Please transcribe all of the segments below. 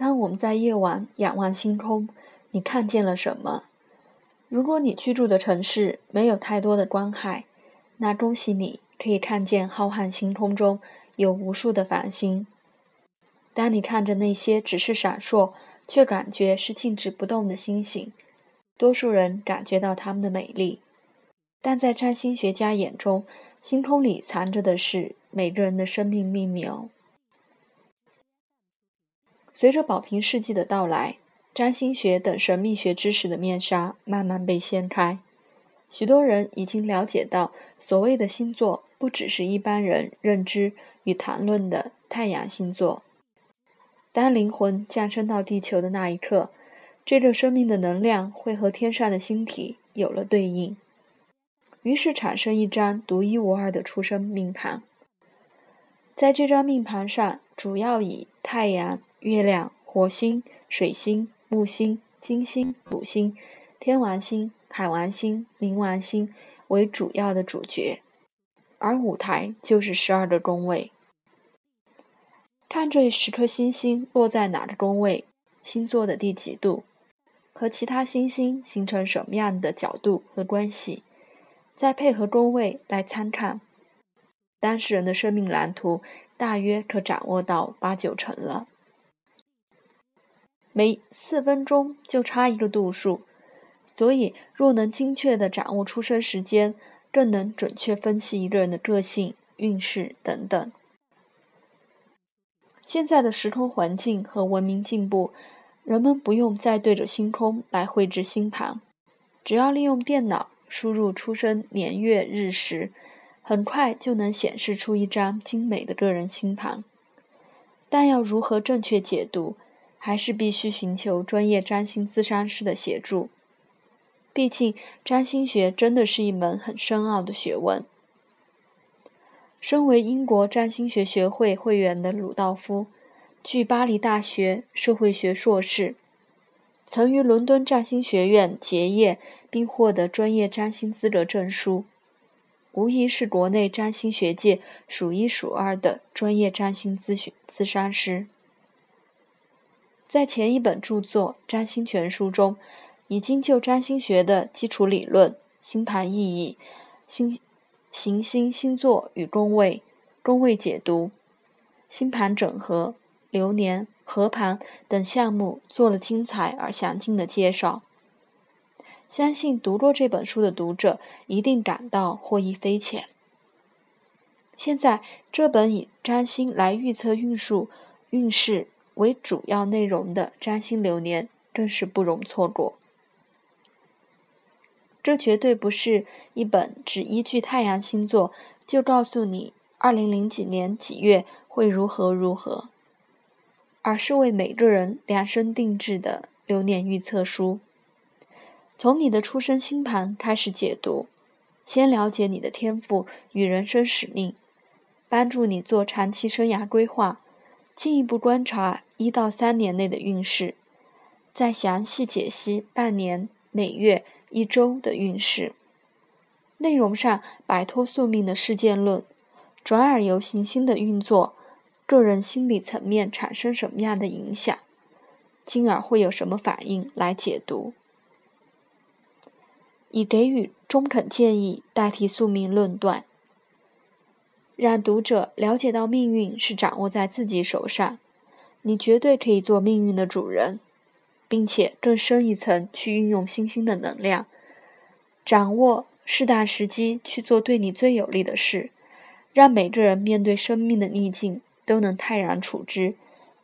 当我们在夜晚仰望星空，你看见了什么？如果你居住的城市没有太多的光害，那恭喜你，可以看见浩瀚星空中有无数的繁星。当你看着那些只是闪烁，却感觉是静止不动的星星，多数人感觉到它们的美丽。但在占星学家眼中，星空里藏着的是每个人的生命秘密哦。随着宝瓶世纪的到来，占星学等神秘学知识的面纱慢慢被掀开，许多人已经了解到，所谓的星座不只是一般人认知与谈论的太阳星座。当灵魂降生到地球的那一刻，这个生命的能量会和天上的星体有了对应。于是产生一张独一无二的出生命盘，在这张命盘上，主要以太阳、月亮、火星、水星、木星、金星、土星、天王星、海王星、冥王星为主要的主角，而舞台就是十二个宫位。看这十颗星星落在哪个宫位，星座的第几度，和其他星星形成什么样的角度和关系。再配合宫位来参看，当事人的生命蓝图大约可掌握到八九成了。每四分钟就差一个度数，所以若能精确地掌握出生时间，更能准确分析一个人的个性、运势等等。现在的时空环境和文明进步，人们不用再对着星空来绘制星盘，只要利用电脑。输入出生年月日时，很快就能显示出一张精美的个人星盘。但要如何正确解读，还是必须寻求专业占星咨商师的协助。毕竟，占星学真的是一门很深奥的学问。身为英国占星学学会会员的鲁道夫，据巴黎大学社会学硕士。曾于伦敦占星学院结业，并获得专业占星资格证书，无疑是国内占星学界数一数二的专业占星咨询咨商师。在前一本著作《占星全书》中，已经就占星学的基础理论、星盘意义、星行星星座与宫位、宫位解读、星盘整合、流年。合盘等项目做了精彩而详尽的介绍，相信读过这本书的读者一定感到获益匪浅。现在这本以占星来预测运数、运势为主要内容的占星流年，更是不容错过。这绝对不是一本只依据太阳星座就告诉你二零零几年几月会如何如何。而是为每个人量身定制的流年预测书。从你的出生星盘开始解读，先了解你的天赋与人生使命，帮助你做长期生涯规划；进一步观察一到三年内的运势，再详细解析半年、每月、一周的运势。内容上摆脱宿命的事件论，转而由行星的运作。个人心理层面产生什么样的影响，进而会有什么反应来解读，以给予中肯建议代替宿命论断，让读者了解到命运是掌握在自己手上，你绝对可以做命运的主人，并且更深一层去运用星星的能量，掌握适当时机去做对你最有利的事，让每个人面对生命的逆境。都能泰然处之，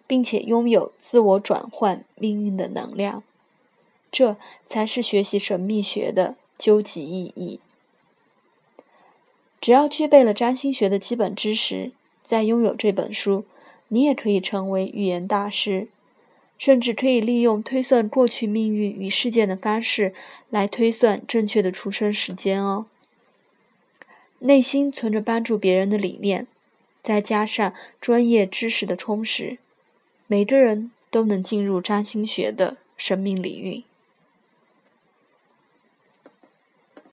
并且拥有自我转换命运的能量，这才是学习神秘学的究极意义。只要具备了占星学的基本知识，再拥有这本书，你也可以成为预言大师，甚至可以利用推算过去命运与事件的方式来推算正确的出生时间哦。内心存着帮助别人的理念。再加上专业知识的充实，每个人都能进入占星学的生命领域。